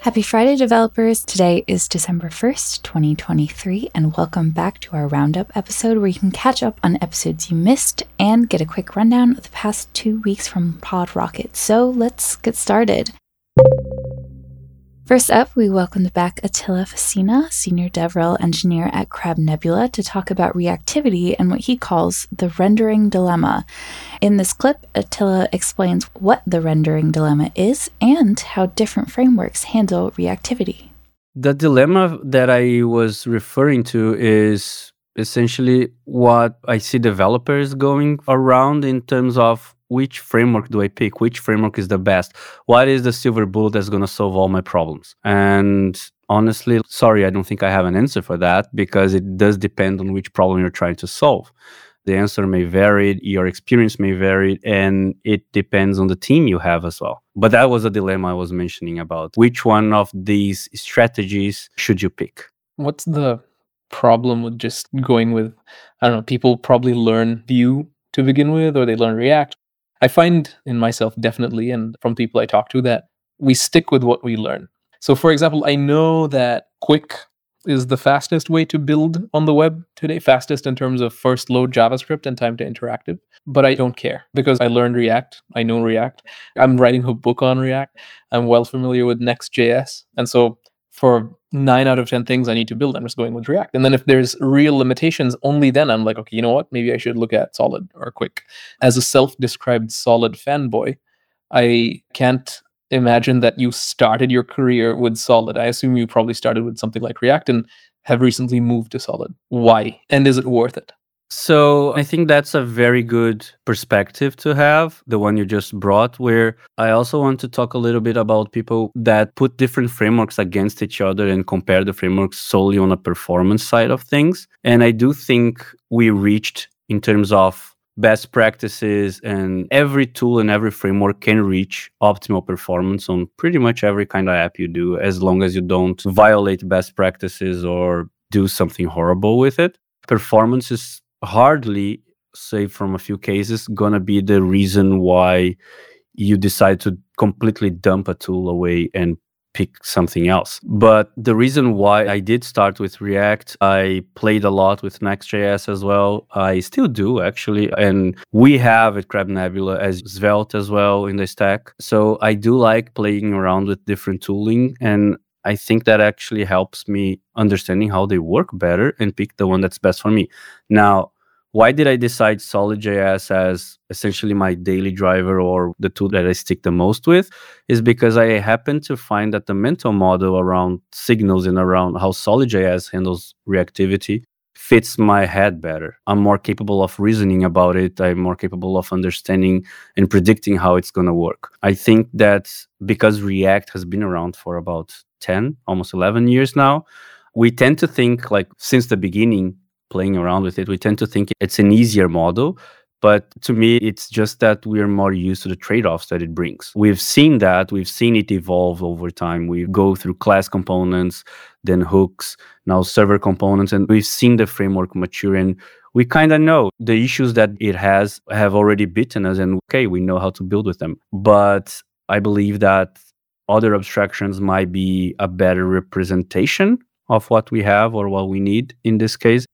Happy Friday, developers. Today is December 1st, 2023, and welcome back to our roundup episode where you can catch up on episodes you missed and get a quick rundown of the past two weeks from PodRocket. So let's get started. First up, we welcomed back Atila Fassina, Senior DevRel Engineer at Crab Nebula, to talk about reactivity and what he calls the rendering dilemma. In this clip, Atila explains what the rendering dilemma is and how different frameworks handle reactivity. The dilemma that I was referring to is essentially what I see developers going around in terms of which framework do I pick? Which framework is the best? What is the silver bullet that's going to solve all my problems? And honestly, sorry, I don't think I have an answer for that because it does depend on which problem you're trying to solve. The answer may vary, your experience may vary, and it depends on the team you have as well. But that was a dilemma I was mentioning about. Which one of these strategies should you pick? What's the problem with just going with, I don't know, people probably learn Vue to begin with, or they learn React, I find in myself definitely, and from people I talk to, that we stick with what we learn. So, for example, I know that Qwik is the fastest way to build on the web today, fastest in terms of first load JavaScript and time to interactive. But I don't care because I learned React. I know React. I'm writing a book on React. I'm well familiar with Next.js. And so for nine out of 10 things I need to build, I'm just going with React. And then if there's real limitations, only then I'm like, okay, you know what? Maybe I should look at Solid or Qwik. As a self described Solid fanboy, I can't imagine that you started your career with Solid. I assume you probably started with something like React and have recently moved to Solid. Why? And is it worth it? So I think that's a very good perspective to have, the one you just brought, where I also want to talk a little bit about people that put different frameworks against each other and compare the frameworks solely on a performance side of things. And I do think we reached in terms of best practices and every tool and every framework can reach optimal performance on pretty much every kind of app you do as long as you don't violate best practices or do something horrible with it performance is hardly, save from a few cases, gonna be the reason why you decide to completely dump a tool away and pick something else. But the reason why I did start with React, I played a lot with Next.js as well. I still do actually. And we have at Crab Nebula as Svelte as well in the stack. So I do like playing around with different tooling. And I think that actually helps me understanding how they work better and pick the one that's best for me. Now, why did I decide Solid.js as essentially my daily driver or the tool that I stick the most with? Is because I happen to find that the mental model around signals and around how Solid.js handles reactivity fits my head better. I'm more capable of reasoning about it. I'm more capable of understanding and predicting how it's going to work. I think that because React has been around for about 10, almost 11 years now, we tend to think like since the beginning, playing around with it, we tend to think it's an easier model. But to me, it's just that we're more used to the trade offs that it brings. We've seen that, we've seen it evolve over time. We go through class components, then hooks, now server components, and we've seen the framework mature. And we kind of know the issues that it has have already bitten us, and okay, we know how to build with them. But I believe that other abstractions might be a better representation of what we have or what we need in this case.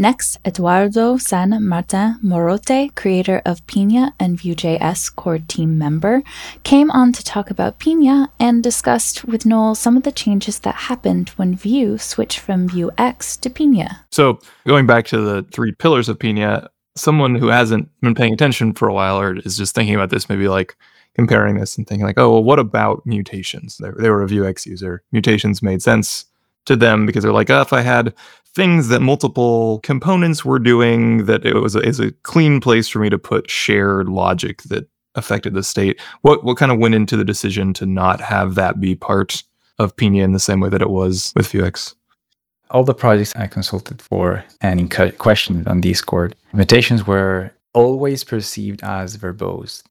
Next, Eduardo San Martin Morote, creator of Pinia and Vue.js core team member, came on to talk about Pinia and discussed with Noel some of the changes that happened when Vue switched from Vuex to Pinia. So, going back to the three pillars of Pinia, someone who hasn't been paying attention for a while or is just thinking about this, maybe like comparing this and thinking like, oh, well, what about mutations? They, they were a Vuex user. Mutations made sense to them because they're like, oh, if I had things that multiple components were doing, that it was a, is a clean place for me to put shared logic that affected the state. What what kind of went into the decision to not have that be part of Pinia in the same way that it was with Vuex? All the projects I consulted for and in questioned on Discord, mutations were always perceived as verbose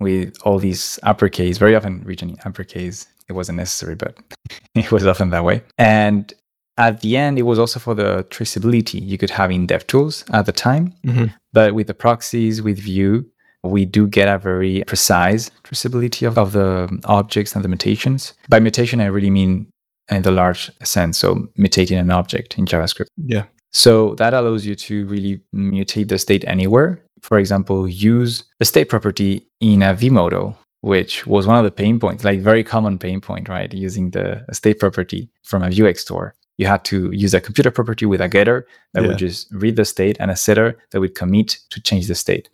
with all these uppercase, very often reaching uppercase. It wasn't necessary, but it was often that way. And at the end, it was also for the traceability you could have in DevTools at the time. Mhm. But with the proxies, with Vue, we do get a very precise traceability of, of the objects and the mutations. By mutation, I really mean in the large sense, so mutating an object in JavaScript. Yeah. So that allows you to really mutate the state anywhere. For example, use a state property in a v-model, which was one of the pain points, like very common pain point, right? Using the state property from a Vuex store. You had to use a computed property with a getter that Yeah. would just read the state and a setter that would commit to change the state.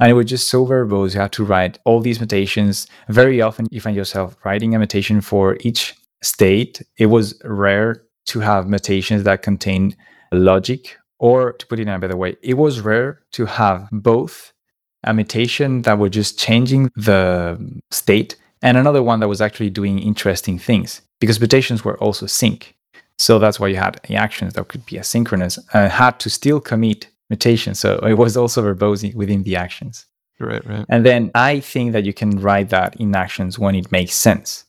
And it was just so verbose. You had to write all these mutations. Very often, you find yourself writing a mutation for each state. It was rare to have mutations that contain logic, or to put it in a better way, it was rare to have both a mutation that was just changing the state and another one that was actually doing interesting things because mutations were also sync. So that's why you had actions that could be asynchronous and had to still commit mutations. So it was also verbose within the actions. Right, right. And then I think that you can write that in actions when it makes sense.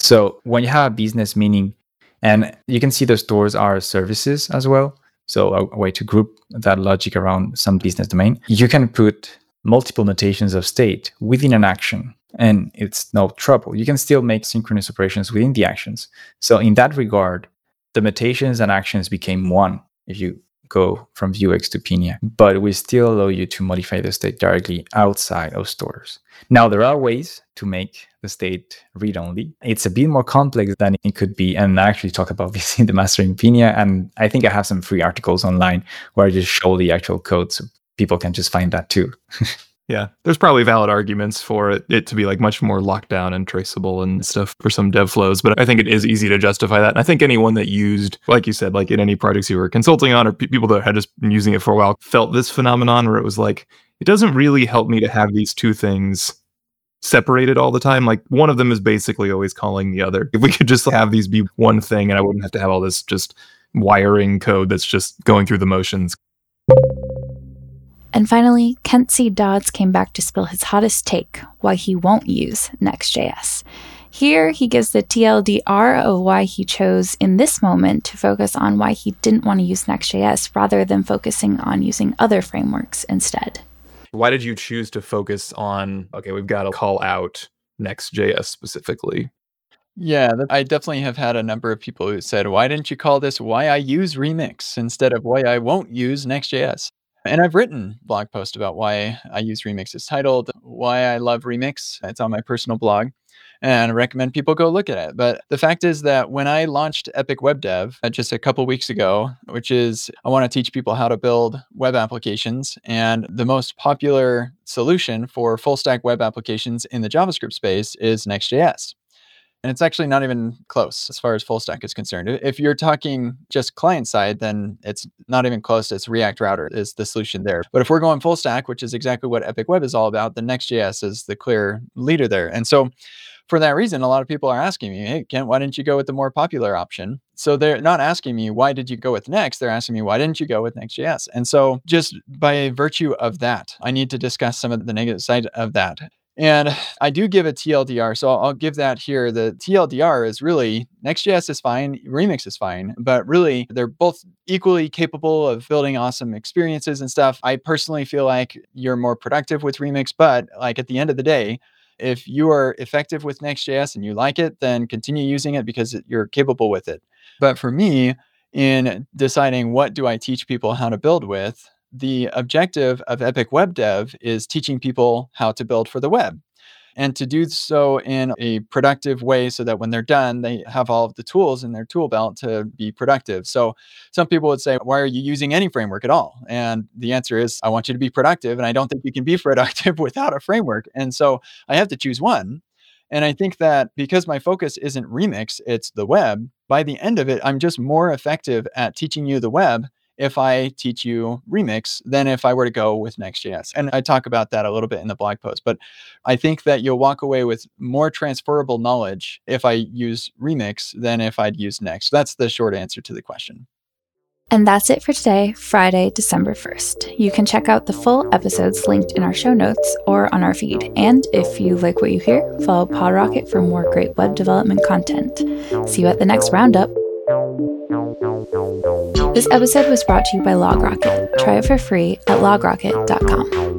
So when you have a business meaning, and you can see the stores are services as well. So a, a way to group that logic around some business domain, you can put multiple notations of state within an action and it's no trouble. You can still make synchronous operations within the actions. So in that regard, the mutations and actions became one if you go from Vuex to Pinia, but we still allow you to modify the state directly outside of stores. Now, there are ways to make the state read only. It's a bit more complex than it could be. And I actually talk about this in the Mastering Pinia. And I think I have some free articles online where I just show the actual code so people can just find that too. Yeah, there's probably valid arguments for it, it to be like much more locked down and traceable and stuff for some dev flows, but I think it is easy to justify that. And I think anyone that used, like you said, like in any projects you were consulting on or pe- people that had just been using it for a while felt this phenomenon where it was like, it doesn't really help me to have these two things separated all the time. Like one of them is basically always calling the other. If we could just have these be one thing and I wouldn't have to have all this just wiring code that's just going through the motions. And finally, Kent C. Dodds came back to spill his hottest take why he won't use Next.js. Here, he gives the TLDR of why he chose in this moment to focus on why he didn't want to use Next.js rather than focusing on using other frameworks instead. Why did you choose to focus on, okay, we've got to call out Next.js specifically? Yeah, that- I definitely have had a number of people who said, "Why didn't you call this why I use Remix instead of why I won't use Next.js?" And I've written blog post about why I use Remix. It's titled "Why I Love Remix." It's on my personal blog, and I recommend people go look at it. But the fact is that when I launched Epic Web Dev uh, just a couple weeks ago, which is I want to teach people how to build web applications, and the most popular solution for full stack web applications in the JavaScript space is Next.js. And it's actually not even close as far as full stack is concerned. If you're talking just client side, then it's not even close. It's React Router is the solution there. But if we're going full stack, which is exactly what Epic Web is all about, then Next.js is the clear leader there. And so for that reason, a lot of people are asking me, hey, Kent, why didn't you go with the more popular option? So they're not asking me, why did you go with Next? They're asking me, why didn't you go with Next.js? And so just by virtue of that, I need to discuss some of the negative side of that. And I do give a TLDR. So I'll, give that here. The TLDR is really Next.js is fine, Remix is fine, but really they're both equally capable of building awesome experiences and stuff. I personally feel like you're more productive with Remix, but like at the end of the day, if you are effective with Next.js and you like it, then continue using it because you're capable with it. But for me, in deciding what do I teach people how to build with, the objective of Epic Web Dev is teaching people how to build for the web and to do so in a productive way so that when they're done, they have all of the tools in their tool belt to be productive. So some people would say, Why are you using any framework at all? And the answer is, I want you to be productive. And I don't think you can be productive without a framework. And so I have to choose one. And I think that because my focus isn't Remix, it's the web, by the end of it, I'm just more effective at teaching you the web if I teach you Remix than if I were to go with Next.js. And I talk about that a little bit in the blog post. But I think that you'll walk away with more transferable knowledge if I use Remix than if I'd use Next. That's the short answer to the question. And that's it for today, Friday, December 1st. You can check out the full episodes linked in our show notes or on our feed. And if you like what you hear, follow PodRocket for more great web development content. See you at the next roundup. This episode was brought to you by LogRocket. Try it for free at logrocket.com.